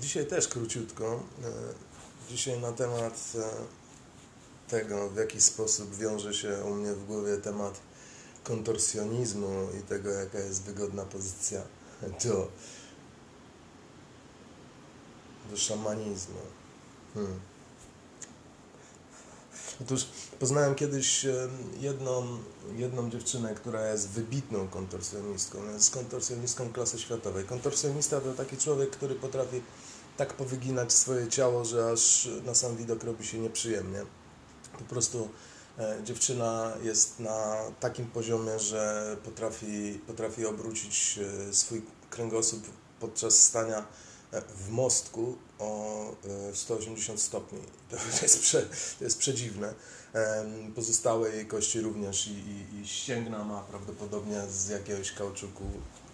Dzisiaj też króciutko. E, dzisiaj na temat e, tego, w jaki sposób wiąże się u mnie w głowie temat kontorsjonizmu i tego, jaka jest wygodna pozycja do, do szamanizmu. Hmm. Otóż poznałem kiedyś jedną, jedną dziewczynę, która jest wybitną kontorsjonistką. Jest kontorsjonistką klasy światowej. Kontorsjonista to taki człowiek, który potrafi tak powyginać swoje ciało, że aż na sam widok robi się nieprzyjemnie. Po prostu e, dziewczyna jest na takim poziomie, że potrafi, potrafi obrócić e, swój kręgosłup podczas stania w mostku o 180 stopni. To jest, prze, to jest przedziwne. Pozostałe jej kości również i, i, i ścięgna ma prawdopodobnie z jakiegoś kauczuku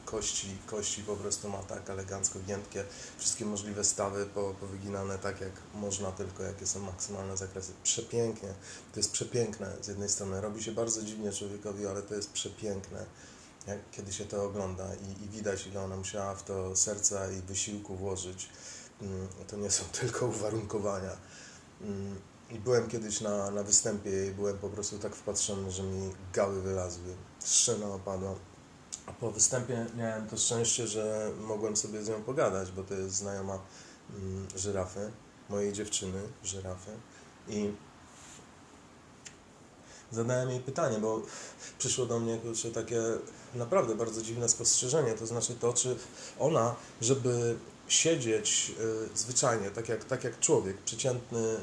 kości, kości po prostu ma tak elegancko giętkie, wszystkie możliwe stawy powyginane tak jak można, tylko jakie są maksymalne zakresy. Przepięknie, to jest przepiękne z jednej strony, robi się bardzo dziwnie człowiekowi, ale to jest przepiękne, jak, kiedy się to ogląda i, i widać ile ona musiała w to serca i wysiłku włożyć. Mm, to nie są tylko uwarunkowania. Mm, I byłem kiedyś na, na występie i byłem po prostu tak wpatrzony, że mi gały wylazły, szczena opadła a po występie miałem to szczęście, że mogłem sobie z nią pogadać, bo to jest znajoma mm, żyrafy, mojej dziewczyny, żyrafy. I zadałem jej pytanie, bo przyszło do mnie kurczę, takie naprawdę bardzo dziwne spostrzeżenie, to znaczy to, czy ona, żeby siedzieć y, zwyczajnie, tak jak, tak jak człowiek, przeciętny,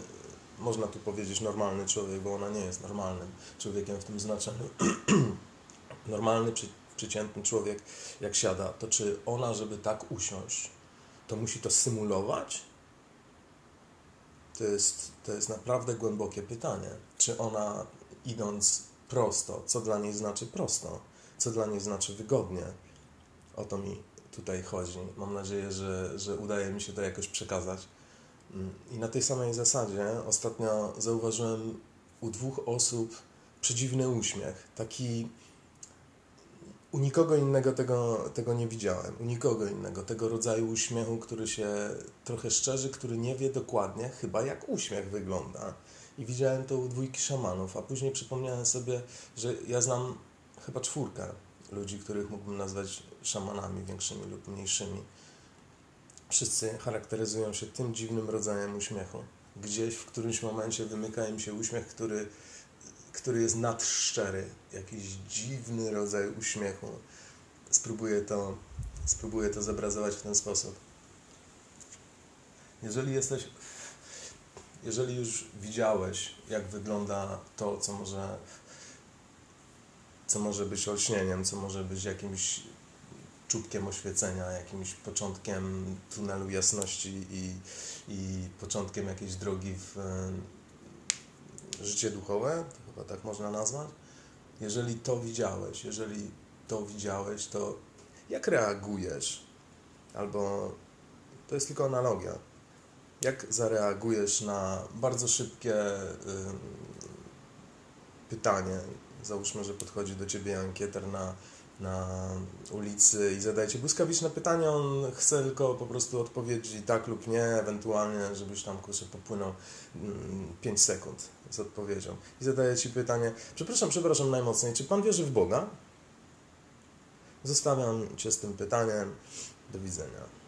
można tu powiedzieć normalny człowiek, bo ona nie jest normalnym człowiekiem w tym znaczeniu, normalny, przeciętny człowiek, jak siada, to czy ona, żeby tak usiąść, to musi to symulować? To jest, to jest naprawdę głębokie pytanie. Czy ona, idąc prosto, co dla niej znaczy prosto, co dla niej znaczy wygodnie, o to mi tutaj chodzi. Mam nadzieję, że, że udaje mi się to jakoś przekazać. I na tej samej zasadzie ostatnio zauważyłem u dwóch osób przedziwny uśmiech. Taki u nikogo innego tego, tego nie widziałem. U nikogo innego. Tego rodzaju uśmiechu, który się trochę szczerzy, który nie wie dokładnie chyba jak uśmiech wygląda. I widziałem to u dwójki szamanów, a później przypomniałem sobie, że ja znam chyba czwórkę ludzi, których mógłbym nazwać szamanami większymi lub mniejszymi. Wszyscy charakteryzują się tym dziwnym rodzajem uśmiechu. Gdzieś w którymś momencie wymyka im się uśmiech, który który jest nadszczery, jakiś dziwny rodzaj uśmiechu. Spróbuję to, spróbuję to zobrazować w ten sposób. Jeżeli jesteś, jeżeli już widziałeś, jak wygląda to, co może, co może być olśnieniem, co może być jakimś czubkiem oświecenia, jakimś początkiem tunelu jasności i, i początkiem jakiejś drogi w życie duchowe, chyba tak można nazwać. Jeżeli to widziałeś, jeżeli to widziałeś, to jak reagujesz? Albo to jest tylko analogia. Jak zareagujesz na bardzo szybkie pytanie? Załóżmy, że podchodzi do ciebie ankieter na na ulicy i zadajecie błyskawiczne pytanie, on chce tylko po prostu odpowiedzi tak lub nie, ewentualnie, żebyś tam kurczę popłynął 5 mm, sekund z odpowiedzią. I zadaje ci pytanie, przepraszam, przepraszam najmocniej, czy pan wierzy w Boga? Zostawiam cię z tym pytaniem. Do widzenia.